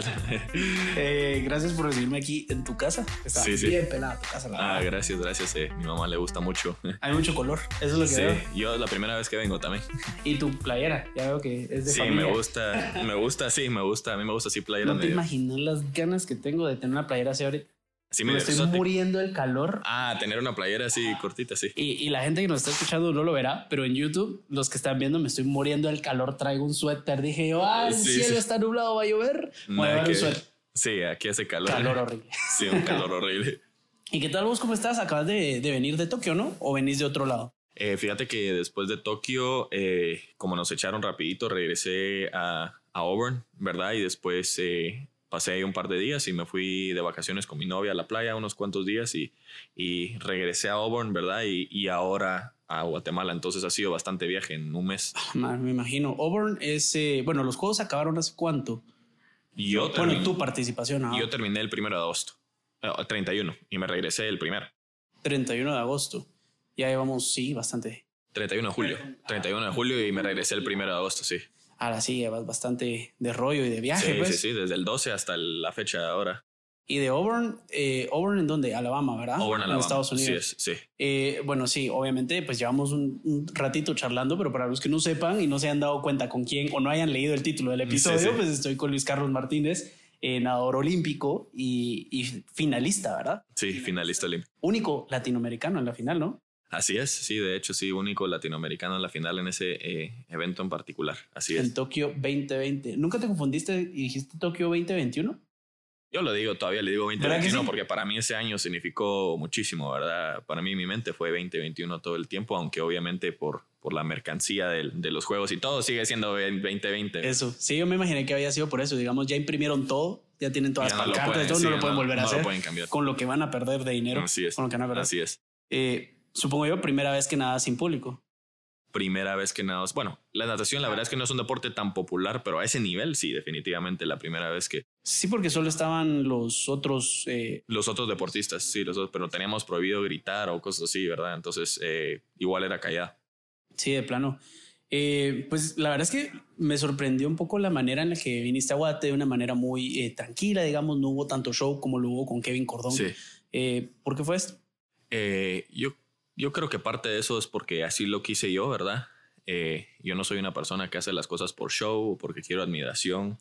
Eh, gracias por recibirme aquí en tu casa. Está sí, bien pelada tu casa, la Ah, gracias, gracias. Eh. Mi mamá le gusta mucho. Hay mucho color, eso es lo que sí, veo. yo es la primera vez que vengo también. Y tu playera, ya veo que es de Sí, familia. me gusta, me gusta, sí, me gusta. A mí me gusta así playera No te medio- imaginas las ganas que tengo de tener una playera así ahorita. Así me estoy muriendo del calor. Ah, tener una playera así cortita, sí. Y, y la gente que nos está escuchando no lo verá, pero en YouTube, los que están viendo, me estoy muriendo del calor. Traigo un suéter. Dije yo, ah, el Sí, cielo sí. está nublado, va a llover. Voy a un suéter. Sí, aquí hace calor. Calor horrible. Sí, un calor horrible. ¿Y qué tal vos? ¿Cómo estás? Acabas de, de venir de Tokio, ¿no? ¿O venís de otro lado? Eh, fíjate que después de Tokio, eh, como nos echaron rapidito, regresé a, a Auburn, ¿verdad? Y después eh, pasé ahí un par de días y me fui de vacaciones con mi novia a la playa unos cuantos días y, y regresé a Auburn, ¿verdad? Y, y ahora a Guatemala. Entonces ha sido bastante viaje en un mes. Man, me imagino. Auburn es. eh, bueno, los juegos acabaron hace cuánto. Yo, Bueno, terminé, tu participación. Ah, yo terminé el primero de agosto, eh, 31, y me regresé el primero. 31 de agosto. Ya llevamos, sí, bastante. 31 de julio. 31 de julio y me regresé el primero de agosto, sí. Ahora sí, llevas bastante de rollo y de viaje, Sí, pues. sí, sí, desde el 12 hasta la fecha de ahora. Y de Auburn, eh, Auburn en dónde? Alabama, ¿verdad? Auburn, En Alabama. Estados Unidos. Sí, es, sí. Eh, bueno, sí, obviamente, pues llevamos un, un ratito charlando, pero para los que no sepan y no se hayan dado cuenta con quién o no hayan leído el título del episodio, Sí, sí. pues estoy con Luis Carlos Martínez, eh, nadador olímpico y, y finalista, ¿verdad? Sí, finalista olímpico. Único latinoamericano en la final, ¿no? Así es, sí, de hecho, sí, único latinoamericano en la final en ese eh, evento en particular. Así En es. Tokio 2020. ¿Nunca te confundiste y dijiste Tokio 2021? Yo lo digo, todavía le digo ¿Verdad que 2021 sí? porque para mí ese año significó muchísimo, ¿verdad? Para mí mi mente fue 2021 todo el tiempo, aunque obviamente por, por la mercancía del- de, los juegos y todo sigue siendo 2020. Eso, sí, yo me imaginé que había sido por eso. Digamos, ya imprimieron todo, ya tienen todas Ya las no pancartas, todo, sí, no lo pueden volver a no hacer. lo pueden cambiar. Con lo que van a perder de dinero. Así es. Con lo que van a perder. Así es. Eh, supongo yo, primera vez que nada sin público. primera vez que nado. Bueno, la natación la verdad es que no es un deporte tan popular, pero a ese nivel sí, definitivamente la primera vez que Sí, porque solo estaban los otros. eh, los otros deportistas, sí, los otros, pero teníamos prohibido gritar o cosas así, ¿verdad? Entonces, eh, igual era callada. sí, de plano. Eh, pues la verdad es que me sorprendió un poco la manera en la que viniste a Guate de una manera muy eh, tranquila, digamos, no hubo tanto show como lo hubo con Kevin Cordón. Sí. Eh, ¿Por qué fue esto? Yo, yo creo que parte de eso es porque así lo quise yo, ¿verdad? Eh, yo no soy una persona que hace las cosas por show o porque quiero admiración.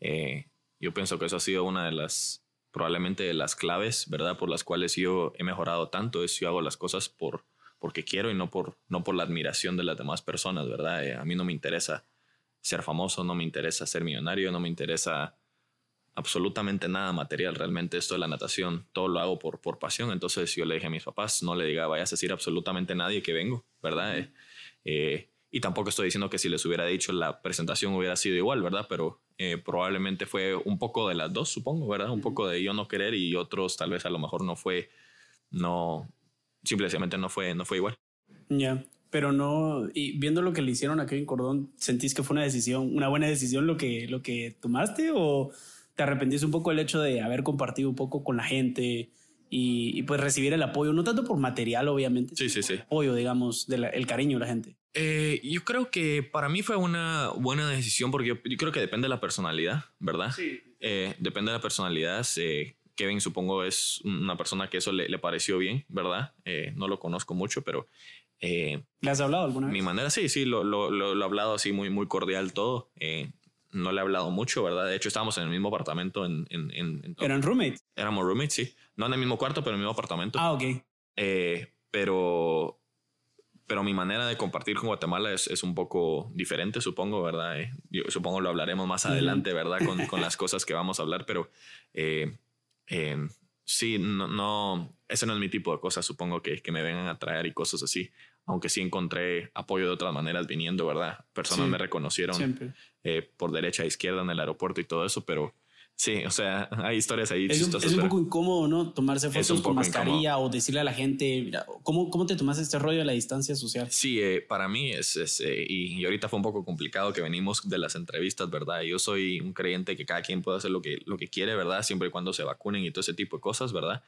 Eh, yo pienso que eso ha sido una de las, probablemente de las claves, ¿verdad? Por las cuales yo he mejorado tanto, es yo hago las cosas por, porque quiero y no por, no por la admiración de las demás personas, ¿verdad? Eh, a mí no me interesa ser famoso, no me interesa ser millonario, no me interesa absolutamente nada material. Realmente esto de la natación, todo lo hago por, por pasión. Entonces yo le dije a mis papás, no le diga, vayas a decir absolutamente a nadie que vengo, ¿verdad? Eh, eh, y tampoco estoy diciendo que si les hubiera dicho la presentación hubiera sido igual, ¿verdad? Pero eh, probablemente fue un poco de las dos, supongo, ¿verdad? Un poco de yo no querer y otros tal vez a lo mejor no fue, no, simplemente no fue, no fue igual. Ya, pero no, y viendo lo que le hicieron a Kevin Cordón, ¿sentís que fue una decisión, una buena decisión lo que, lo que tomaste o te arrepentiste un poco el hecho de haber compartido un poco con la gente y, y pues recibir el apoyo, no tanto por material, obviamente, Sí, sí, sí. apoyo, digamos, del el cariño de la gente? Eh, yo creo que para mí fue una buena decisión porque yo, yo creo que depende de la personalidad, ¿verdad? Sí. Eh, depende de la personalidad. eh, Kevin supongo es una persona que eso le, le pareció bien, ¿verdad? Eh, no lo conozco mucho, pero eh, ¿Le has hablado alguna vez? mi manera, sí, sí, lo, lo, lo, lo he hablado así muy, muy cordial todo. No le he hablado mucho, ¿verdad? De hecho, estábamos en el mismo apartamento. En, en, en- ¿Eran roommates? éramos roommates, sí. No en el mismo cuarto, pero en el mismo apartamento. Ah, ok. Eh, pero, pero mi manera de compartir con Guatemala es, es un poco diferente, supongo, ¿verdad? Eh, yo supongo lo hablaremos más adelante, ¿verdad? Con, con las cosas que vamos a hablar, pero eh, eh, sí, no, no, ese no es mi tipo de cosas, supongo que, que me vengan a traer y cosas así. Aunque sí encontré apoyo de otras maneras viniendo, ¿verdad? Personas Sí, me reconocieron eh, por derecha e izquierda en el aeropuerto y todo eso, pero sí, o sea, hay historias ahí Es un, es un poco incómodo, ¿no? Tomarse fotos con mascarilla o decirle a la gente, mira, ¿cómo, ¿cómo te tomas este rollo de la distancia social? Sí, eh, para mí es, es, eh, y, y ahorita fue un poco complicado que venimos de las entrevistas, ¿verdad? Yo soy un creyente que cada quien puede hacer lo que, lo que quiere, ¿verdad? Siempre y cuando se vacunen y todo ese tipo de cosas, ¿verdad?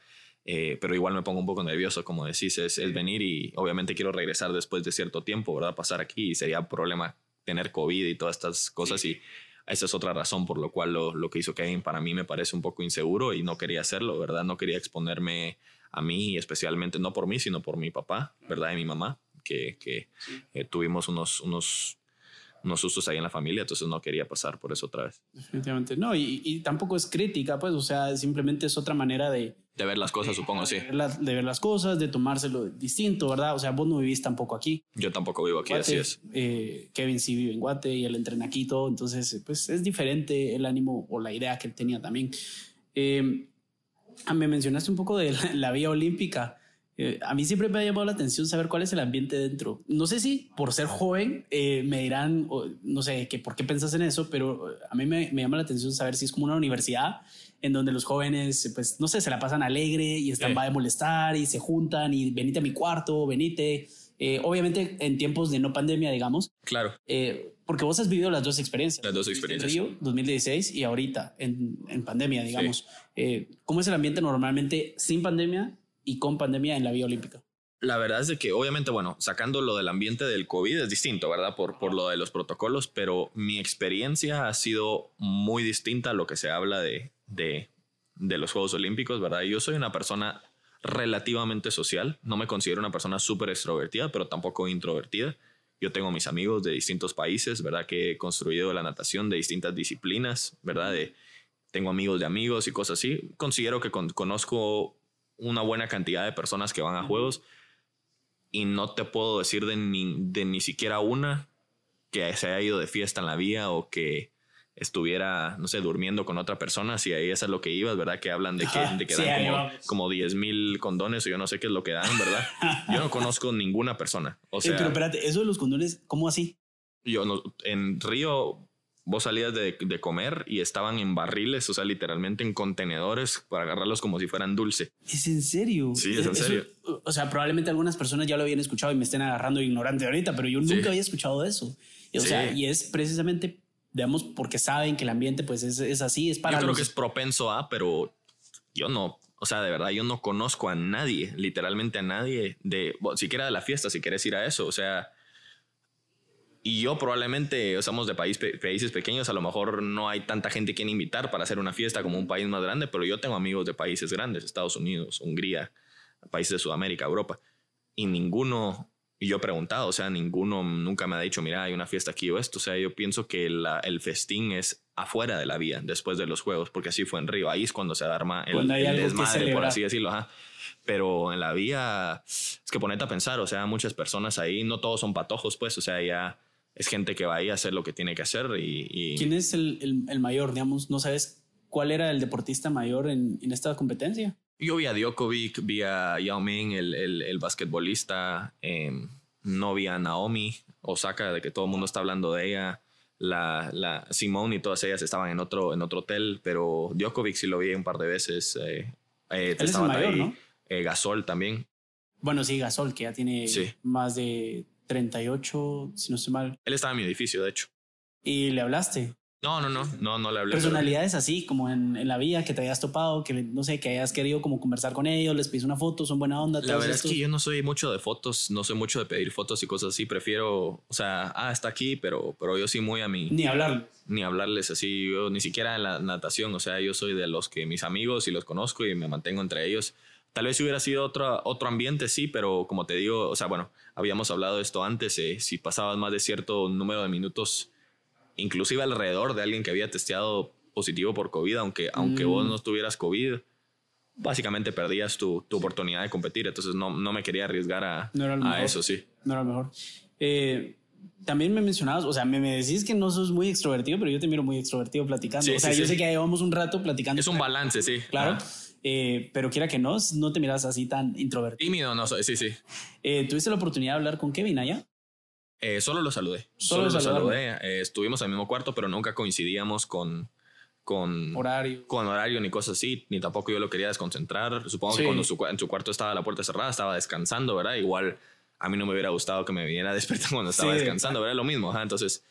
Eh, pero igual me pongo un poco nervioso, como decís, es, es venir y obviamente quiero regresar después de cierto tiempo, ¿verdad? Pasar aquí y sería problema tener COVID y todas estas cosas y esa es otra razón por lo cual lo, lo, que hizo Kevin para mí me parece un poco inseguro y no quería hacerlo, ¿verdad? No quería exponerme a mí, especialmente no por mí, sino por mi papá, ¿verdad? Y mi mamá, que, que eh, tuvimos unos, unos unos sustos ahí en la familia, entonces no quería pasar por eso otra vez. Definitivamente. No, y, y tampoco es crítica, pues, o sea, simplemente es otra manera de... De ver las cosas, supongo, sí. De ver, las cosas, de tomárselo distinto, ¿verdad? O sea, vos no vivís tampoco aquí. Yo tampoco vivo aquí, así es. Eh, Kevin sí vive en Guate y él entrena aquí todo, entonces, pues es diferente el ánimo o la idea que él tenía también. Eh, ah, me mencionaste un poco de la, la vía olímpica. Eh, a mí siempre me ha llamado la atención saber cuál es el ambiente dentro. No sé si por ser joven eh, me dirán, no sé, que por qué pensas en eso, pero eh, a mí me, llama la atención saber si es como una universidad en donde los jóvenes, pues, no sé, se la pasan alegre y están va de molestar y se juntan y venite a mi cuarto, venite. obviamente en tiempos de no pandemia, digamos. Claro. porque vos has vivido las dos experiencias. Las dos experiencias. En Río, 2016 y ahorita en, en pandemia, digamos. ¿Cómo es el ambiente normalmente sin pandemia y con pandemia en la vía olímpica? La verdad es de que obviamente, bueno, sacando lo del ambiente del COVID es distinto, ¿verdad? Por, por lo de los protocolos, pero mi experiencia ha sido muy distinta a lo que se habla de, de, de los Juegos Olímpicos, ¿verdad? Yo soy una persona relativamente social, no me considero una persona súper extrovertida, pero tampoco introvertida. Yo tengo mis amigos de distintos países, ¿verdad? Que he construido la natación de distintas disciplinas, ¿verdad? De, tengo amigos de amigos y cosas así. Considero que conozco una buena cantidad de personas que van a juegos y no te puedo decir de ni, de ni siquiera una que se haya ido de fiesta en la vía o que estuviera, no sé, durmiendo con otra persona, si ahí eso es lo que ibas, ¿verdad? Que hablan de que, de que dan como, como 10 mil condones o yo no sé qué es lo que dan, ¿verdad? yo no conozco ninguna persona. O sea, pero espérate, eso de los condones, ¿cómo así? Yo no, en Río vos salías de, de, comer y estaban en barriles, o sea, literalmente en contenedores para agarrarlos como si fueran dulce. ¿Es en serio? Sí, es en serio. o sea, probablemente algunas personas ya lo habían escuchado y me estén agarrando ignorante ahorita, pero yo nunca había escuchado eso. Y, o sea, y es precisamente, digamos, porque saben que el ambiente pues es, es así, es para... Yo creo que es propenso a, pero yo no, o sea, de verdad, yo no conozco a nadie, literalmente a nadie, de, siquiera de la fiesta, si quieres ir a eso, o sea y yo probablemente somos de país, países pequeños, a lo mejor no hay tanta gente quien invitar para hacer una fiesta como un país más grande, pero yo tengo amigos de países grandes, Estados Unidos, Hungría, países de Sudamérica, Europa, y ninguno, y yo he preguntado, o sea, ninguno nunca me ha dicho, mira, hay una fiesta aquí o esto, o sea, yo pienso que el festín es afuera de la vía, después de los juegos, porque así fue en Río, ahí es cuando se arma el, el desmadre, por así decirlo, ajá pero en la vía es que ponete a pensar, o sea, muchas personas ahí, no todos son patojos, pues, o sea, ya es gente que va ahí a hacer lo que tiene que hacer. Y, ¿Quién es el, el, mayor, digamos? ¿No sabes cuál era el deportista mayor en, en esta competencia? Yo vi a Djokovic, vi a Yao Ming, el, el, el basquetbolista, em, no vi a Naomi Osaka, de que todo el mundo está hablando de ella. La, la Simone y todas ellas estaban en otro, en otro hotel, pero Djokovic sí lo vi un par de veces. Eh, eh, es el mayor, ¿no? Eh, Gasol también. Bueno, sí, Gasol, que ya tiene más de 38, si no estoy mal. Él estaba en mi edificio, de hecho. ¿Y le hablaste? No, no, no, no, no le hablé. Personalidades así, como en, en, la vía, que te hayas topado, que no sé, que hayas querido como conversar con ellos, les pides una foto, son buena onda. La verdad es que yo no soy mucho de fotos, no soy mucho de pedir fotos y cosas así. Prefiero, o sea, ah, está aquí, pero, pero yo sí muy a mí. Ni hablar. Ni hablarles así, yo ni siquiera en la natación, o sea, yo soy de los que mis amigos y los conozco y me mantengo entre ellos Tal vez si hubiera sido otro, otro ambiente, sí, pero como te digo, o sea, bueno, habíamos hablado de esto antes, eh, si pasabas más de cierto número de minutos, inclusive alrededor de alguien que había testeado positivo por COVID, aunque, aunque vos mm. no tuvieras COVID, básicamente perdías tu, tu, oportunidad de competir, entonces no, no me quería arriesgar a, a eso, sí. No era lo mejor. Eh, también me mencionabas, o sea, me, me, decís que no sos muy extrovertido, pero yo te miro muy extrovertido platicando. o sea, yo sé que llevamos un rato platicando. Es un balance, sí. Claro. Eh, pero quiera que no, no te miras así tan introvertido. Tímido, no soy, sí, sí. Eh, ¿Tuviste la oportunidad de hablar con Kevin allá? Eh, solo lo saludé. Solo, lo saludé. estuvimos en el mismo cuarto, pero nunca coincidíamos con, con horario. Con horario ni cosas así, ni tampoco yo lo quería desconcentrar. Supongo que cuando en su cuarto estaba la puerta cerrada, estaba descansando, ¿verdad? Igual a mí no me hubiera gustado que me viniera a despertar cuando estaba descansando, ¿verdad? Lo mismo, Entonces,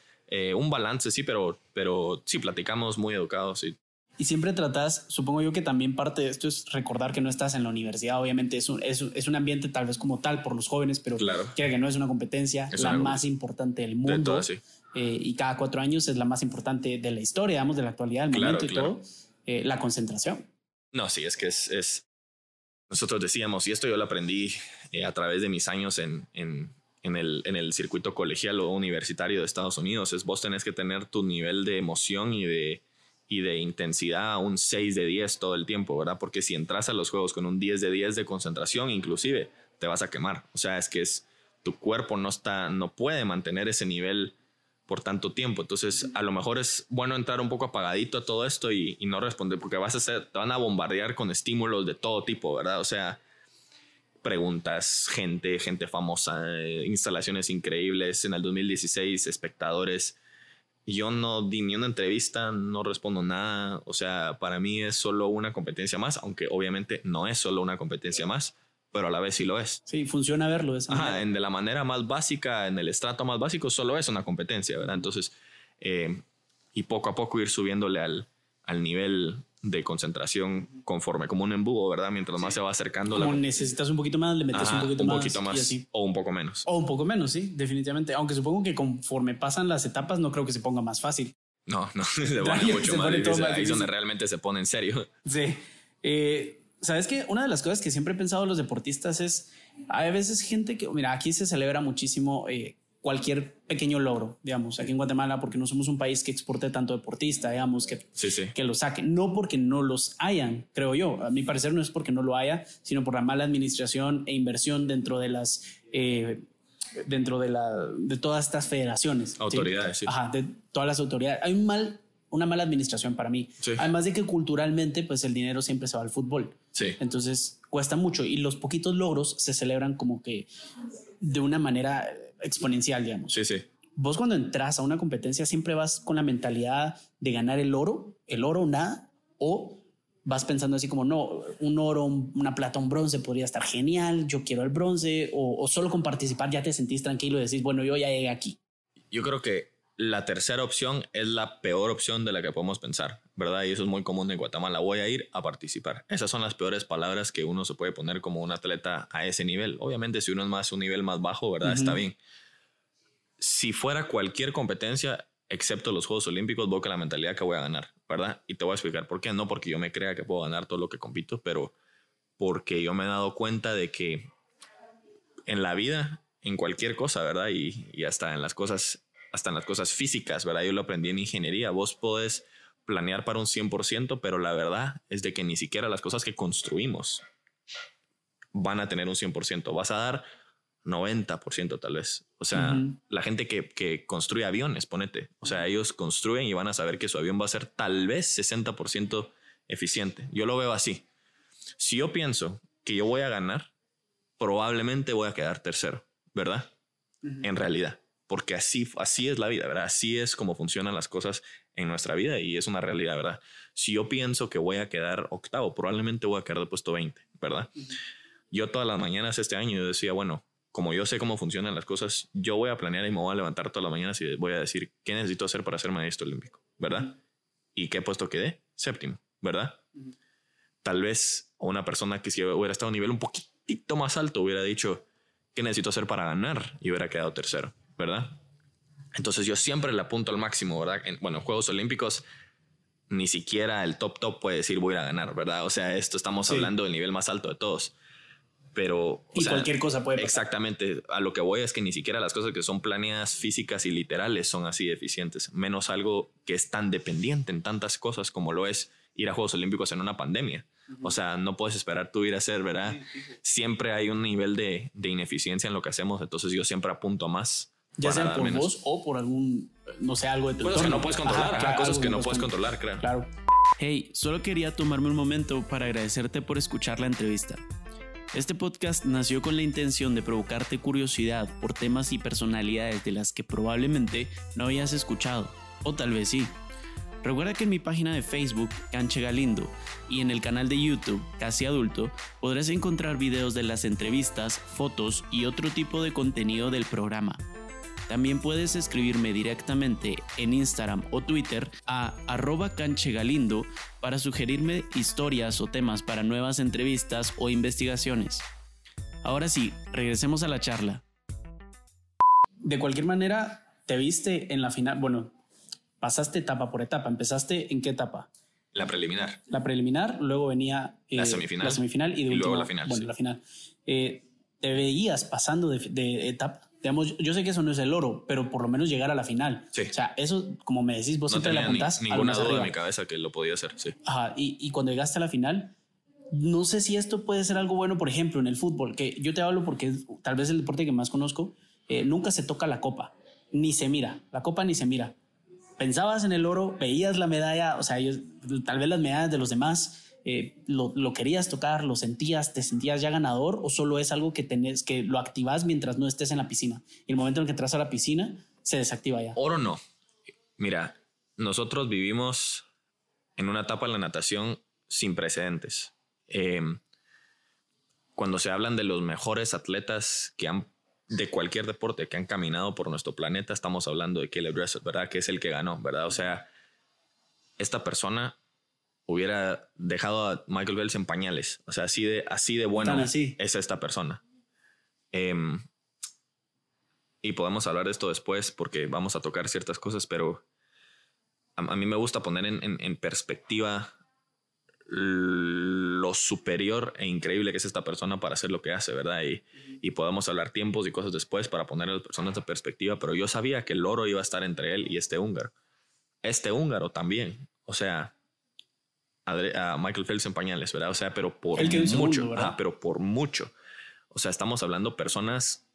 un balance, sí, pero, pero sí, platicamos muy educados, sí. Y siempre tratas, supongo yo que también parte de esto es recordar que no estás en la universidad, obviamente es un, es, es un ambiente tal vez como tal por los jóvenes, pero Claro. que no es una competencia, Es la más importante del De mundo. sí. eh, y cada cuatro años es la más importante de la historia, digamos, de la actualidad, del Claro, momento y claro. todo. eh, la concentración. No, sí, es que es, es- Nosotros decíamos, y esto yo lo aprendí eh, a través de mis años en, en, en el, en el circuito colegial o universitario de Estados Unidos, es vos tenés que tener tu nivel de emoción y de, y de intensidad a un 6 de 10 todo el tiempo, ¿verdad? Porque si entras a los juegos con un 10 de 10 de concentración, inclusive, te vas a quemar. O sea, es que es, tu cuerpo no, está, no puede mantener ese nivel por tanto tiempo. Entonces, a lo mejor es bueno entrar un poco apagadito a todo esto y, y no responder, porque vas a ser, te van a bombardear con estímulos de todo tipo, ¿verdad? O sea, preguntas, gente, gente famosa, eh, instalaciones increíbles. En el 2016, espectadores. Yo no di ni una entrevista, no respondo nada. O sea, para mí es solo una competencia más, aunque obviamente no es solo una competencia más, pero a la vez sí lo es. Sí, funciona verlo de esa Ajá, en de la manera más básica, en el estrato más básico, solo es una competencia, ¿verdad? Entonces, eh, y poco a poco ir subiéndole al, al nivel de concentración conforme, como un embudo, ¿verdad? Mientras más se va acercando Como la... necesitas un poquito más, le metes Ajá, un poquito un más. poquito y más así. o un poco menos. O un poco menos, sí, definitivamente. Aunque supongo que conforme pasan las etapas, no creo que se ponga más fácil. No, no, se pone mucho se más pone todo difícil. más Ahí es donde realmente se pone en serio. Sí. Eh, ¿Sabes qué? Una de las cosas que siempre he pensado los deportistas es, hay veces gente que, mira, aquí se celebra muchísimo eh, cualquier pequeño logro, digamos, aquí en Guatemala, porque no somos un país que exporte tanto deportista, digamos, que, Sí, sí. que lo saquen. No porque no los hayan, creo yo. A mi parecer no es porque no lo haya, sino por la mala administración e inversión dentro de las... eh, dentro de, la, de todas estas federaciones. ¿sí? Autoridades, sí. Ajá, de todas las autoridades. Hay un mal, una mala administración para mí. Sí. Además de que culturalmente, pues el dinero siempre se va al fútbol. Sí. Entonces cuesta mucho y los poquitos logros se celebran como que de una manera exponencial, digamos. Sí, sí. Vos cuando entras a una competencia siempre vas con la mentalidad de ganar el oro, el oro nada, o vas pensando así como, no, un oro, un- una plata, un bronce podría estar genial, yo quiero el bronce, o, o solo con participar ya te sentís tranquilo y decís, bueno, yo ya llegué aquí. Yo creo que la tercera opción es la peor opción de la que podemos pensar, ¿verdad? Y eso es muy común en Guatemala. Voy a ir a participar. Esas son las peores palabras que uno se puede poner como un atleta a ese nivel. Obviamente, si uno es más un nivel más bajo, ¿verdad? Está bien. Si fuera cualquier competencia, excepto los Juegos Olímpicos, voy con la mentalidad que voy a ganar, ¿verdad? Y te voy a explicar por qué. No porque yo me crea que puedo ganar todo lo que compito, pero porque yo me he dado cuenta de que en la vida, en cualquier cosa, ¿verdad? Y, y hasta en las cosas, hasta en las cosas físicas, ¿verdad? Yo lo aprendí en ingeniería. Vos podés planear para un 100%, pero la verdad es de que ni siquiera las cosas que construimos van a tener un 100%. Vas a dar 90% tal vez. O sea, la gente que, que construye aviones, ponete. O sea, ellos construyen y van a saber que su avión va a ser tal vez 60% eficiente. Yo lo veo así. Si yo pienso que yo voy a ganar, probablemente voy a quedar tercero, ¿verdad? En realidad, porque así, así es la vida, ¿verdad? Así es como funcionan las cosas en nuestra vida y es una realidad, ¿verdad? Si yo pienso que voy a quedar octavo, probablemente voy a quedar de puesto 20, ¿verdad? Yo todas las mañanas este año yo decía, bueno, como yo sé cómo funcionan las cosas, yo voy a planear y me voy a levantar todas las mañanas y voy a decir, ¿qué necesito hacer para ser maestro olímpico? ¿Verdad? ¿Y qué puesto quedé? Séptimo, ¿verdad? Tal vez una persona que si hubiera estado a un nivel un poquitito más alto hubiera dicho, ¿qué necesito hacer para ganar? Y hubiera quedado tercero, ¿verdad? Entonces yo siempre le apunto al máximo, ¿verdad? En, bueno, Juegos Olímpicos ni siquiera el top top puede decir voy a ir a ganar, ¿verdad? O sea, esto estamos Sí. hablando del nivel más alto de todos. Pero... o Y sea, cualquier cosa puede pasar. Exactamente. A lo que voy es que ni siquiera las cosas que son planeadas físicas y literales son así eficientes. Menos algo que es tan dependiente en tantas cosas como lo es ir a Juegos Olímpicos en una pandemia. O sea, no puedes esperar tú ir a hacer, ¿verdad? Siempre hay un nivel de, de ineficiencia en lo que hacemos. Entonces yo siempre apunto a más. Ya sea por menos. vos o por algún, no sé, algo de tu Cosas que no puedes controlar. Ajá, ajá, claro, cosas que no puedes controlar, claro. Claro. Hey, solo quería tomarme un momento para agradecerte por escuchar la entrevista. Este podcast nació con la intención de provocarte curiosidad por temas y personalidades de las que probablemente no habías escuchado, o tal vez sí. Recuerda que en mi página de Facebook, Canche Galindo, y en el canal de YouTube, Casi Adulto, podrás encontrar videos de las entrevistas, fotos y otro tipo de contenido del programa. También puedes escribirme directamente en Instagram o Twitter a arroba canchegalindo para sugerirme historias o temas para nuevas entrevistas o investigaciones. Ahora sí, regresemos a la charla. De cualquier manera, te viste en la final, bueno, pasaste etapa por etapa, empezaste en qué etapa? La preliminar. La preliminar, luego venía la, eh, semifinal. la semifinal y, de luego la final. Bueno, la final. Eh, te veías pasando de, etapa. Digamos, yo sé que eso no es el oro, pero por lo menos llegar a la final. Sí. O sea, eso, como me decís, vos siempre la apuntás. Ni, ninguna duda en mi cabeza que lo podía hacer, sí. Ajá, y, y cuando llegaste a la final, no sé si esto puede ser algo bueno, por ejemplo, en el fútbol, que yo te hablo porque es tal vez el deporte que más conozco, eh, nunca se toca la copa, ni se mira, la copa ni se mira pensabas en el oro, veías la medalla, o sea, tal vez las medallas de los demás, eh, lo, querías tocar, lo sentías, te sentías ya ganador o solo es algo que tenés, que lo activas mientras no estés en la piscina. Y el momento en que entras a la piscina, se desactiva ya. Oro no. Mira, nosotros vivimos en una etapa de la natación sin precedentes. Em, cuando se hablan de los mejores atletas que han de cualquier deporte que han caminado por nuestro planeta, estamos hablando de Caleb Dressel, ¿verdad? Que es el que ganó, ¿verdad? O sea, esta persona hubiera dejado a Michael Phelps en pañales. O sea, así de, así de bueno es esta persona. Em, y podemos hablar de esto después porque vamos a tocar ciertas cosas, pero a, mí me gusta poner en perspectiva lo superior e increíble que es esta persona para hacer lo que hace, ¿verdad? Y, y podemos hablar tiempos y cosas después para poner a las personas en perspectiva, pero yo sabía que el oro iba a estar entre él y este húngaro. Este húngaro también, o sea, a, Michael Phelps en pañales, ¿verdad? O sea, pero por mucho, pero por mucho. O sea, estamos hablando personas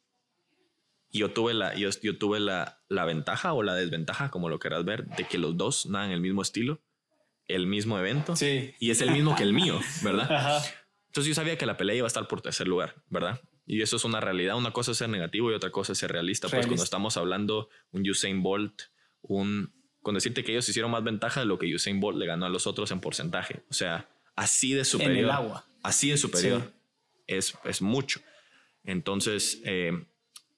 yo tuve la, yo, yo tuve la, la, ventaja o la desventaja, como lo quieras ver, de que los dos nadan el mismo estilo el mismo evento sí. y es el mismo que el mío, ¿verdad? Entonces yo sabía que la pelea iba a estar por tercer lugar, ¿verdad? Y eso es una realidad. Una cosa es ser negativo y otra cosa es ser realista. Pues cuando estamos hablando un Usain Bolt, un con decirte que ellos hicieron más ventaja de lo que Usain Bolt le ganó a los otros en porcentaje. O sea, así de superior. En el agua. Así de superior. Es, es mucho. Entonces, eh,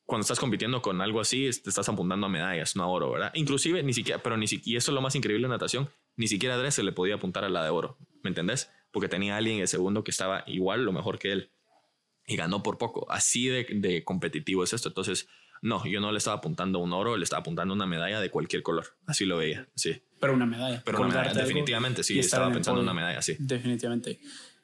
cuando estás compitiendo con algo así, te estás apuntando a medallas, no a oro, ¿verdad? Inclusive, ni siquiera, pero ni siquiera, y eso es lo más increíble en natación, ni siquiera a se le podía apuntar a la de oro, ¿me entendés? Porque tenía alguien en el segundo que estaba igual o mejor que él y ganó por poco. Así de, competitivo es esto. Entonces, no, yo no le estaba apuntando un oro, le estaba apuntando una medalla de cualquier color. Así lo veía, sí. Pero una medalla. Pero una medalla, definitivamente, sí, estaba pensando en una medalla, sí. Definitivamente.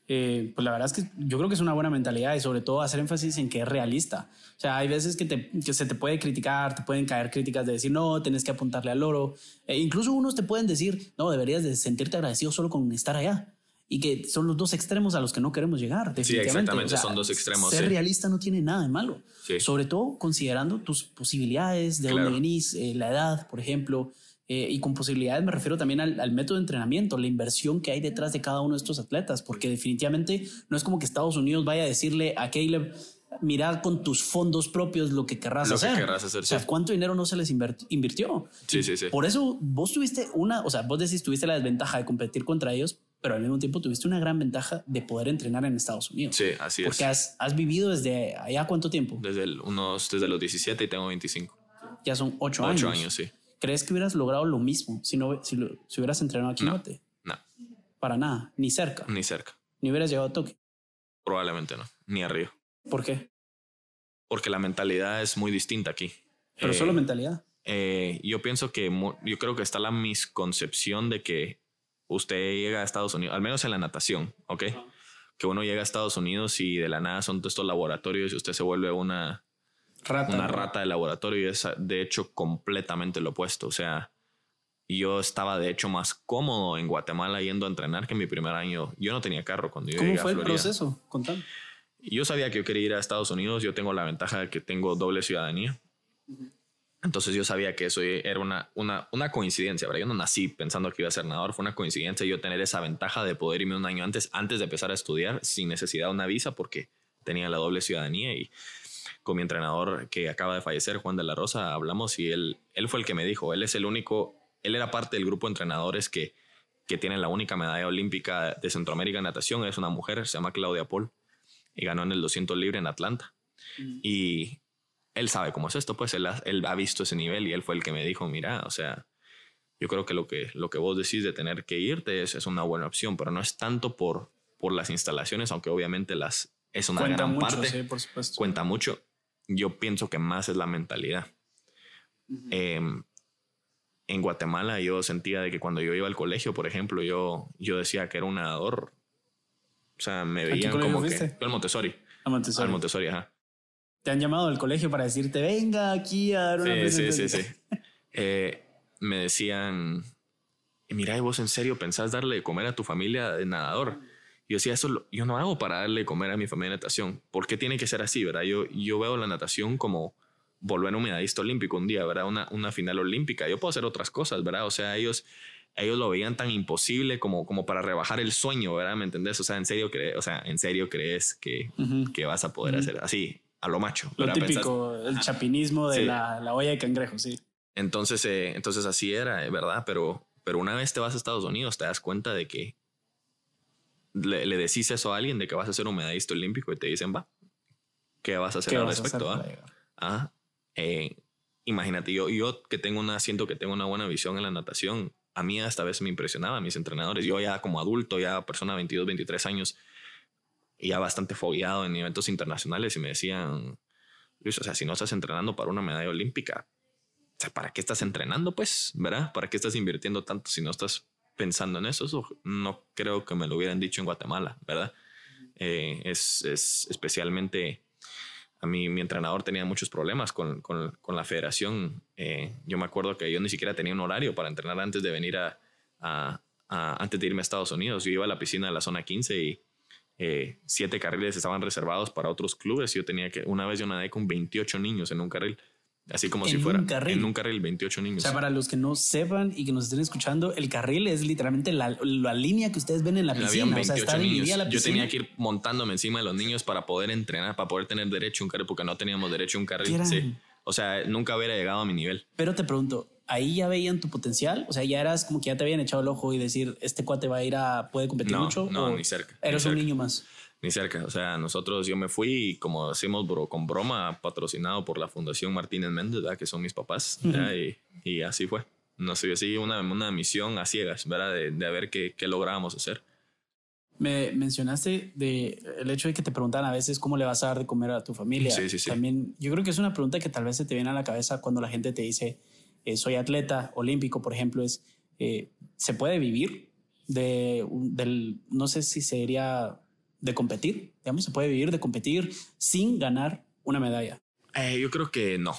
Eh, pues la verdad es que yo creo que es una buena mentalidad y sobre todo hacer énfasis en que es realista. O sea, hay veces que, te, que se te puede criticar, te pueden caer críticas de decir, no, tenés que apuntarle al oro. E incluso unos te pueden decir, no, deberías de sentirte agradecido solo con estar allá. Y que son los dos extremos a los que no queremos llegar. Sí, exactamente, son dos extremos. Ser realista no tiene nada de malo. Sobre todo considerando tus posibilidades, de dónde venís, eh, la edad, por ejemplo. Eh, y con posibilidades me refiero también al, método de entrenamiento, la inversión que hay detrás de cada uno de estos atletas, porque definitivamente no es como que Estados Unidos vaya a decirle a Caleb, mira con tus fondos propios lo que querrás hacer. hacer o sea, ¿cuánto dinero no se les invirtió? Sí, sí, sí. Por eso vos tuviste una, o sea, vos decís, tuviste la desventaja de competir contra ellos, pero al mismo tiempo tuviste una gran ventaja de poder entrenar en Estados Unidos. Sí, así es. Porque has, has, vivido desde allá cuánto tiempo? Desde unos, desde los 17 y tengo 25. Ya son 8 años. 8 años, sí. ¿Crees que hubieras logrado lo mismo si, no, si, si hubieras entrenado aquí? No, no. Para nada, ni cerca. Ni cerca. Ni hubieras llegado a Tokio. Probablemente no, ni a Río. ¿Por qué? Porque la mentalidad es muy distinta aquí. Pero solo eh, mentalidad. Eh, yo pienso que yo creo que está la misconcepción de que usted llega a Estados Unidos, al menos en la natación, ¿ok? Que uno llega a Estados Unidos y de la nada son todos estos laboratorios y usted se vuelve una una rata de laboratorio y es de hecho completamente lo opuesto. O sea, yo estaba de hecho más cómodo en Guatemala yendo a entrenar que en mi primer año. Yo no tenía carro cuando yo ¿Cómo llegué fue a Florida. el proceso? Contame. Yo sabía que yo quería ir a Estados Unidos. Yo tengo la ventaja de que tengo doble ciudadanía. Entonces yo sabía que eso era una, una, una coincidencia, Yo no nací pensando que iba a ser nadador, fue una coincidencia yo tener esa ventaja de poder irme un año antes, antes de empezar a estudiar, sin necesidad de una visa, porque tenía la doble ciudadanía y con mi entrenador que acaba de fallecer, Juan de la Rosa, hablamos y él, él fue el que me dijo, él es el único, él era parte del grupo de entrenadores que, que tienen la única medalla olímpica de Centroamérica en natación, es una mujer, se llama Claudia Paul, y ganó en el 200 libre en Atlanta. Mm. Y él sabe cómo es esto, pues él ha, él ha visto ese nivel y él fue el que me dijo, mira, o sea, yo creo que lo que, lo que vos decís de tener que irte es, es una buena opción, pero no es tanto por, por las instalaciones, aunque obviamente las, es una Cuenta gran mucho, parte, sí, por supuesto. cuenta mucho. Yo pienso que más es la mentalidad. Em, en Guatemala yo sentía de que cuando yo iba al colegio, por ejemplo, yo, yo decía que era un nadador. O sea, me veían como que... Yo al Montessori. A Montessori. Al Montessori, ajá. Te han llamado del colegio para decirte, venga aquí a dar una Sí, sí, sí, presentación. sí. Eh, me decían, mira, ¿y vos en serio pensás darle de comer a tu familia de nadador? Yo decía, eso lo- yo no hago para darle de comer a mi familia de natación. ¿Por qué tiene que ser así, verdad? Yo, yo veo la natación como volver un medallista olímpico un día, ¿verdad? Una, una final olímpica. Yo puedo hacer otras cosas, ¿verdad? O sea, ellos, ellos lo veían tan imposible como, como para rebajar el sueño, ¿verdad? ¿Me entendés? O sea, en serio, crees, o sea, en serio crees que, Ujú. que vas a poder Ujú. hacer así, a lo macho. Lo típico, el chapinismo de Sí. la, la olla de cangrejo, sí. entonces, eh, entonces así era, eh, ¿verdad? Pero, pero una vez te vas a Estados Unidos, te das cuenta de que le, le decís eso a alguien de que vas a ser un medallista olímpico y te dicen, va, ¿qué vas a hacer ¿Qué al a hacer respecto? ah? Ajá. Eh, imagínate, yo, yo que tengo una, siento que tengo una buena visión en la natación, a mí hasta vez me impresionaba mis entrenadores. Yo ya como adulto, ya persona de 22, 23 años, ya bastante fogueado en eventos internacionales y me decían, Luis, o sea, si no estás entrenando para una medalla olímpica, o sea, ¿para qué estás entrenando, pues? ¿Verdad? ¿Para qué estás invirtiendo tanto si no estás pensando en eso? Eso no creo que me lo hubieran dicho en Guatemala, ¿verdad? Eh, es, es especialmente a mí mi entrenador tenía muchos problemas con, con, con la federación. Eh, yo me acuerdo que yo ni siquiera tenía un horario para entrenar antes de venir a, a- a- antes de irme a Estados Unidos. Yo iba a la piscina de la zona 15 y eh, siete carriles estaban reservados para otros clubes. Yo tenía que, una vez yo nadé con 28 niños en un carril. Así como ¿En si fuera un carril? en un carril, 28 O niños. sea, para los que no sepan y que nos estén escuchando, el carril es literalmente la, la línea que ustedes ven en la piscina. O 28 sea, está niños. dividida la Yo tenía que ir montándome encima de los niños para poder entrenar, para poder tener derecho a un carril, porque no teníamos derecho a un carril. Sí. O sea, nunca hubiera llegado a mi nivel. Pero te pregunto, ¿ahí ya veían tu potencial? O sea, ya eras como que ya te habían echado el ojo y decir, este cuate va a ir a, puede competir No, mucho. no, ni cerca, ni Eres un niño más. Ni cerca. O sea, nosotros, yo me fui como decimos bro, con broma, patrocinado por la Fundación Martínez Méndez, ¿verdad? que son mis papás. ¿verdad? y, y así fue. No sé, así una, una misión a ciegas, ¿verdad? De, de a ver qué, qué lográbamos hacer. Me mencionaste de el hecho de que te preguntan a veces cómo le vas a dar de comer a tu familia. Sí, sí, sí. También yo creo que es una pregunta que tal vez se te viene a la cabeza cuando la gente te dice eh, soy atleta olímpico, por ejemplo, es eh, se puede vivir de del no sé si sería de competir, digamos, se puede vivir de competir sin ganar una medalla. Eh, yo creo que no.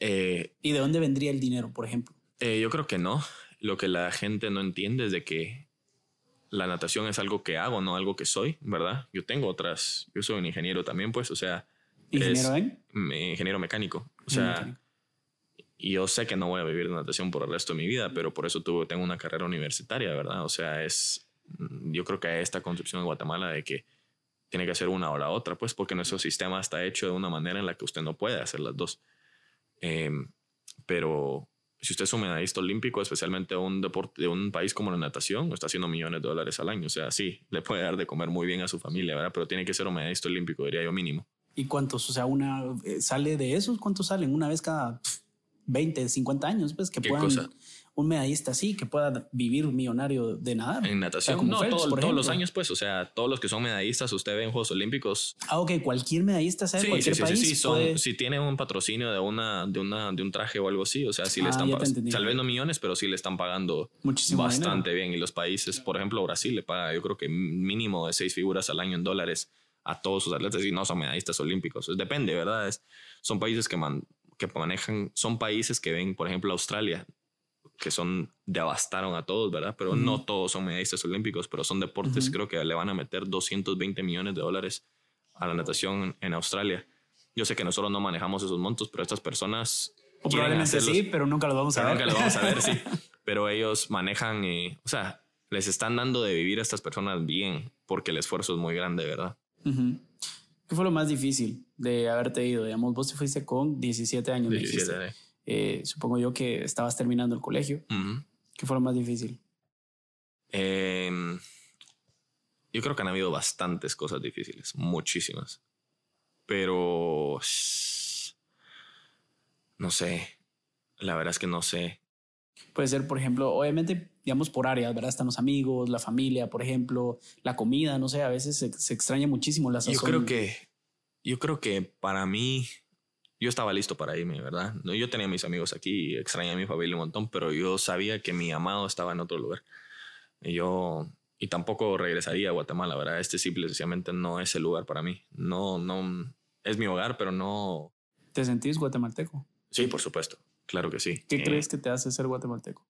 ¿Y de dónde vendría el dinero, por ejemplo? Yo creo que no. Lo que la gente no entiende es de que la natación es algo que hago, no algo que soy, ¿verdad? Yo tengo otras, yo soy un ingeniero también, pues, o sea, Ingeniero es- en ingeniero mecánico. O sea, Mecánico. Y yo sé que no voy a vivir de natación por el resto de mi vida, pero por eso tuve, tengo una carrera universitaria, ¿verdad? O sea, es, mm, yo creo que hay esta concepción en Guatemala de que tiene que hacer una o la otra, pues porque nuestro sistema está hecho de una manera en la que usted no puede hacer las dos. Em, pero si usted es un medallista olímpico, especialmente un deporte de un país como la natación, está haciendo millones de dólares al año. O sea, sí, le puede dar de comer muy bien a su familia, ¿verdad? Pero tiene que ser un medallista olímpico, diría yo mínimo. ¿Y cuántos? O sea, una eh, sale de esos, ¿cuántos salen? Una vez cada pf, 20, 50 años, pues que ¿Qué puedan cosa? un medallista así, que pueda vivir millonario de nadar. En natación, no, Phelps, todo- por todos los años, pues, o sea, todos los que son medallistas, usted ve en Juegos Olímpicos. Ah, ok, cualquier medallista, sea de Sí, cualquier sí, sí, sí, país. sí, son- puede- si tiene un patrocinio de una, de una, de un traje o algo así, o sea, si le Ah, están tal vez no millones, pero sí le están pagando Muchísimo bastante bien. Y los países, por ejemplo, Brasil le paga, yo creo que mínimo de seis figuras al año en dólares a todos sus atletas y no son medallistas olímpicos. Es- depende, ¿verdad? Es- son países que, man- que manejan, son países que ven, por ejemplo, Australia, que son, devastaron a todos, ¿verdad? Pero Ujú. no todos son medallistas olímpicos, pero son deportes, Ujú. creo que le van a meter 220 millones de dólares a la natación en Australia. Yo sé que nosotros no manejamos esos montos, pero estas personas O probablemente hacerlos. sí, pero nunca los vamos a ver. nunca lo vamos a ver, sí. Pero ellos manejan, eh, o sea, les están dando de vivir a estas personas bien, porque el esfuerzo es muy grande, ¿verdad? Ujú. ¿Qué fue lo más difícil de haberte ido? Digamos, vos te fuiste con 17 años. me 17, dijiste. eh. Supongo yo que estabas terminando el colegio. ¿Qué fue lo más difícil? Em, yo creo que han habido bastantes cosas difíciles, muchísimas. Pero No sé. La verdad es que no sé. Puede ser, por ejemplo, obviamente, digamos, por áreas, ¿verdad? Están los amigos, la familia, por ejemplo, la comida, no sé, a veces se, extraña muchísimo la sazón. Yo creo que, yo creo que para mí, yo estaba listo para irme, ¿verdad? Yo tenía mis amigos aquí, extrañé a mi familia un montón, pero yo sabía que mi amado estaba en otro lugar. Y yo, y tampoco regresaría a Guatemala, ¿verdad? Este simple sencillamente no es el lugar para mí. No, no, es mi hogar, pero no. ¿Te sentís guatemalteco? Sí, por supuesto. Claro que sí. ¿Qué eh, crees que te hace ser guatemalteco?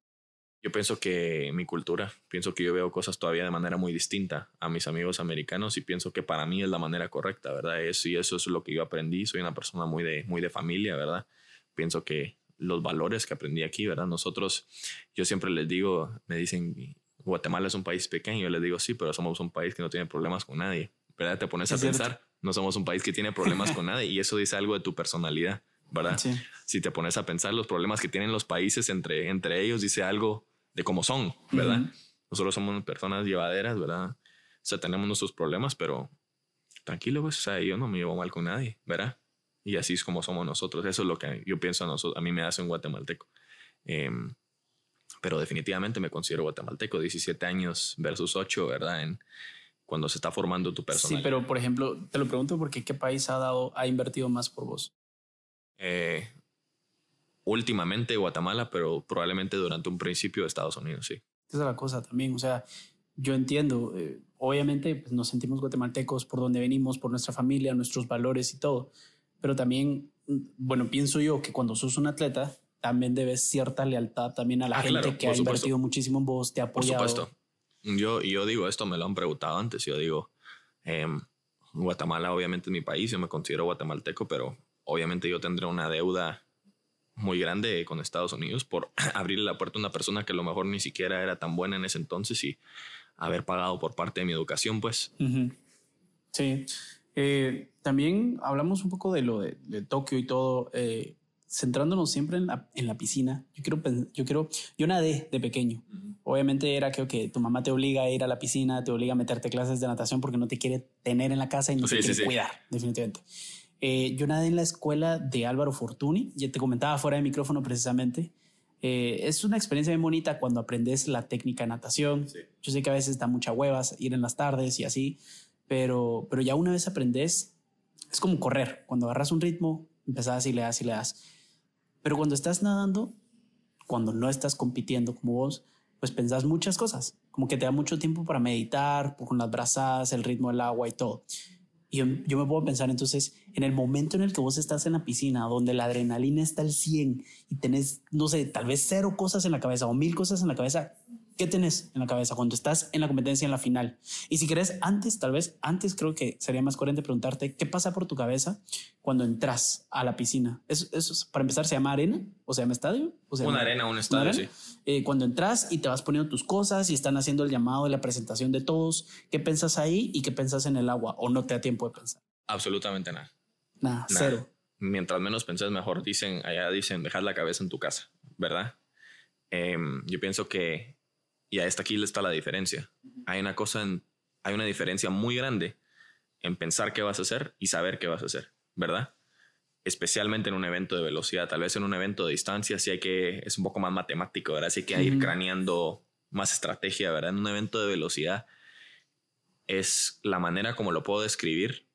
Yo pienso que mi cultura, pienso que yo veo cosas todavía de manera muy distinta a mis amigos americanos y pienso que para mí es la manera correcta, ¿verdad? Eso, y eso es lo que yo aprendí. Soy una persona muy de, muy de familia, ¿verdad? Pienso que los valores que aprendí aquí, ¿verdad? Nosotros, yo siempre les digo, me dicen, Guatemala es un país pequeño, yo les digo, sí, pero somos un país que no tiene problemas con nadie, ¿verdad? Te pones a pensar, no somos un país que tiene problemas con nadie y eso dice algo de tu personalidad. ¿verdad? Si te pones a pensar los problemas que tienen los países entre, entre ellos, dice algo de cómo son, ¿verdad? Nosotros somos personas llevaderas, ¿verdad? O sea, tenemos nuestros problemas, pero tranquilo, pues, o sea, yo no me llevo mal con nadie, ¿verdad? Y así es como somos nosotros. Eso es lo que yo pienso a, nosotros, a mí me hace un guatemalteco. Em, pero definitivamente me considero guatemalteco, 17 años versus 8, ¿verdad? En, cuando se está formando tu personalidad. Sí, pero por ejemplo, te lo pregunto porque ¿qué país ha dado, ha invertido más por vos? Eh, últimamente Guatemala, pero probablemente durante un principio de Estados Unidos, sí. Esa es la cosa también, o sea, yo entiendo, eh, obviamente pues, nos sentimos guatemaltecos por donde venimos, por nuestra familia, nuestros valores y todo, pero también, bueno, pienso yo que cuando sos un atleta, también debes cierta lealtad también a la ah, gente que ha invertido muchísimo en vos, te ha apoyado. Por supuesto. Yo, yo digo esto, me lo han preguntado antes, yo digo, em, Guatemala obviamente es mi país, yo me considero guatemalteco, pero obviamente yo tendré una deuda muy grande con Estados Unidos por abrirle la puerta a una persona que a lo mejor ni siquiera era tan buena en ese entonces y haber pagado por parte de mi educación, pues. Sí. Eh, también hablamos un poco de lo de, Tokio y todo, eh, centrándonos siempre en la, en la, piscina. Yo quiero, yo quiero, yo nadé de pequeño. Obviamente era que que tu mamá te obliga a ir a la piscina, te obliga a meterte clases de natación porque no te quiere tener en la casa y no te quiere cuidar, definitivamente. Eh, yo nadé en la escuela de Álvaro Fortuny, ya te comentaba fuera de micrófono precisamente. Eh, es una experiencia muy bonita cuando aprendes la técnica de natación. Yo sé que a veces da mucha huevas ir en las tardes y así, pero, pero ya una vez aprendes, es como correr. Cuando agarras un ritmo, empezás y le das y le das. Pero cuando estás nadando, cuando no estás compitiendo como vos, pues pensás muchas cosas, como que te da mucho tiempo para meditar, con las brazadas, el ritmo del agua y todo. Y yo, me puedo pensar entonces en el momento en el que vos estás en la piscina, donde la adrenalina está al 100 y tenés, no sé, tal vez cero cosas en la cabeza o mil cosas en la cabeza, ¿Qué tenés en la cabeza cuando estás en la competencia en la final? Y si querés, antes, tal vez antes creo que sería más coherente preguntarte qué pasa por tu cabeza cuando entras a la piscina. ¿Eso, eso para empezar se llama arena o se llama estadio? O una arena, un estadio, sí. Eh, cuando entras y te vas poniendo tus cosas y están haciendo el llamado de la presentación de todos, ¿qué pensas ahí y qué pensas en el agua? ¿O no te da tiempo de pensar? Absolutamente nada. Nada, cero. Mientras menos pensás, mejor. Dicen, allá dicen, dejar la cabeza en tu casa, ¿verdad? Em, yo pienso que y a esta aquí está la diferencia. Hay una cosa, hay una diferencia muy grande en pensar qué vas a hacer y saber qué vas a hacer, ¿verdad? Especialmente en un evento de velocidad, tal vez en un evento de distancia sí hay que, es un poco más matemático, ¿verdad? Sí hay que ir craneando más estrategia, ¿verdad? En un evento de velocidad es la manera como lo puedo describir,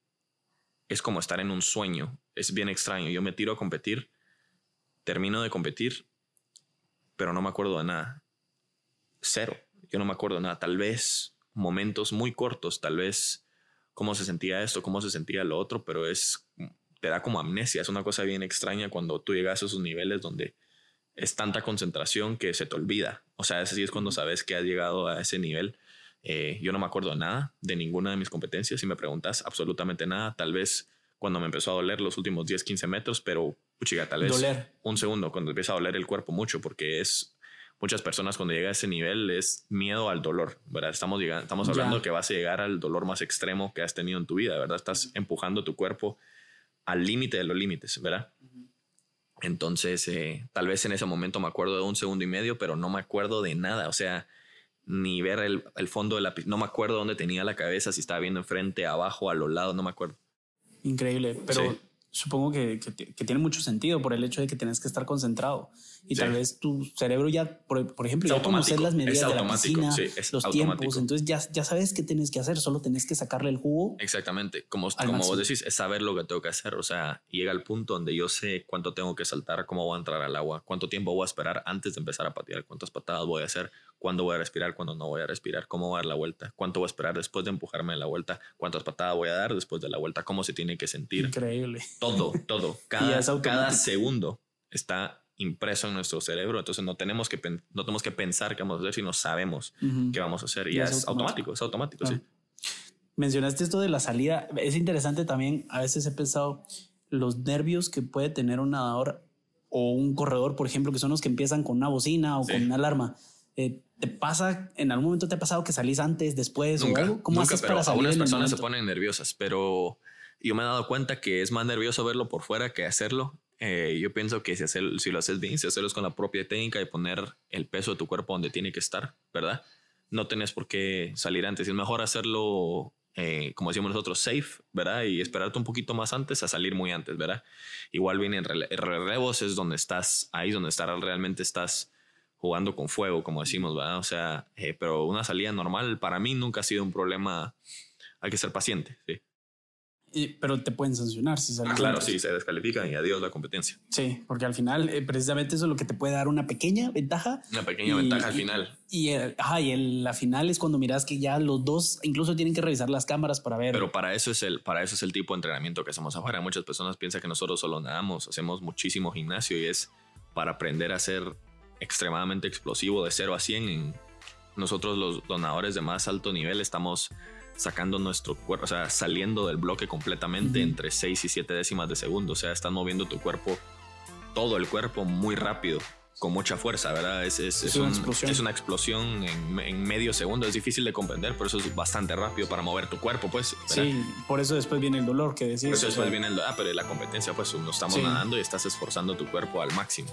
es como estar en un sueño, es bien extraño. Yo me tiro a competir, termino de competir, pero no me acuerdo de nada cero. Yo no me acuerdo nada. Tal vez momentos muy cortos, tal vez cómo se sentía esto, cómo se sentía lo otro, pero es, te da como amnesia. Es una cosa bien extraña cuando tú llegas a esos niveles donde es tanta concentración que se te olvida. O sea, así es cuando sabes que has llegado a ese nivel. Eh, yo no me acuerdo nada de ninguna de mis competencias. Si me preguntas, absolutamente nada. Tal vez cuando me empezó a doler los últimos 10, 15 metros, pero puchiga, tal vez un segundo cuando empieza a doler el cuerpo mucho, porque es muchas personas cuando llega a ese nivel es miedo al dolor, ¿verdad? Estamos, llegando, estamos hablando que vas a llegar al dolor más extremo que has tenido en tu vida, ¿verdad? Estás empujando tu cuerpo al límite de los límites, ¿verdad? Entonces, eh, tal vez en ese momento me acuerdo de un segundo y medio, pero no me acuerdo de nada, o sea, ni ver el, el fondo de la... No me acuerdo dónde tenía la cabeza, si estaba viendo enfrente, abajo, a los lados, no me acuerdo. Increíble, pero supongo que, que, tiene mucho sentido por el hecho de que tienes que estar concentrado. Y tal vez tu cerebro ya, por, por ejemplo, ya conocer las medidas de la piscina, los tiempos, entonces ya, ya sabes qué tienes que hacer, solo tenés que sacarle el jugo. Exactamente, como, como vos decís, es saber lo que tengo que hacer. O sea, llega el punto donde yo sé cuánto tengo que saltar, cómo voy a entrar al agua, cuánto tiempo voy a esperar antes de empezar a patear, cuántas patadas voy a hacer, cuándo voy a respirar, cuándo no voy a respirar, cómo voy a dar la vuelta, cuánto voy a esperar después de empujarme en la vuelta, cuántas patadas voy a dar después de la vuelta, cómo se tiene que sentir. Increíble. Todo, todo. Cada, cada segundo está impreso en nuestro cerebro, entonces no tenemos que, no tenemos que pensar qué vamos a hacer, sino sabemos qué vamos a hacer y, es, automático. es automático, sí. Mencionaste esto de la salida, es interesante también, a veces he pensado los nervios que puede tener un nadador o un corredor, por ejemplo, que son los que empiezan con una bocina o con una alarma. Eh, ¿Te pasa, en algún momento te ha pasado que salís antes, después nunca, o algo? ¿Cómo haces para salir? Algunas personas se ponen nerviosas, pero yo me he dado cuenta que es más nervioso verlo por fuera que hacerlo. Eh, yo pienso que si, si lo haces bien, si hacerlo con la propia técnica y poner el peso de tu cuerpo donde tiene que estar, ¿verdad? No tenés por qué salir antes. Es mejor hacerlo, eh, como decimos nosotros, safe, ¿verdad? Y esperarte un poquito más antes a salir muy antes, ¿verdad? Igual vienen relevos, es donde estás, ahí donde estar, realmente estás jugando con fuego, como decimos, ¿verdad? O sea, eh, pero una salida normal para mí nunca ha sido un problema. Hay que ser paciente, sí pero te pueden sancionar si sales. Ah, claro, sí, se descalifican y adiós la competencia. Sí, porque al final, eh, precisamente eso es lo que te puede dar una pequeña ventaja. Una pequeña ventaja al final. Y, ajá, y el, la final es cuando miras que ya los dos incluso tienen que revisar las cámaras para ver. Pero para eso es el, para eso es el tipo de entrenamiento que hacemos afuera. Muchas personas piensan que nosotros solo nadamos, hacemos muchísimo gimnasio y es para aprender a ser extremadamente explosivo de 0 a 100. nosotros los donadores de más alto nivel estamos sacando nuestro cuerpo, o sea, saliendo del bloque completamente entre 6 y 7 décimas de segundo. O sea, estás moviendo tu cuerpo, todo el cuerpo muy rápido, con mucha fuerza, ¿verdad? Es, es, es, una, explosión. es una explosión en, medio segundo. Es difícil de comprender, pero eso es bastante rápido para mover tu cuerpo, pues. Sí, por eso después viene el dolor que decís. Por eso después viene el Ah, pero la competencia, pues, no estamos nadando y estás esforzando tu cuerpo al máximo.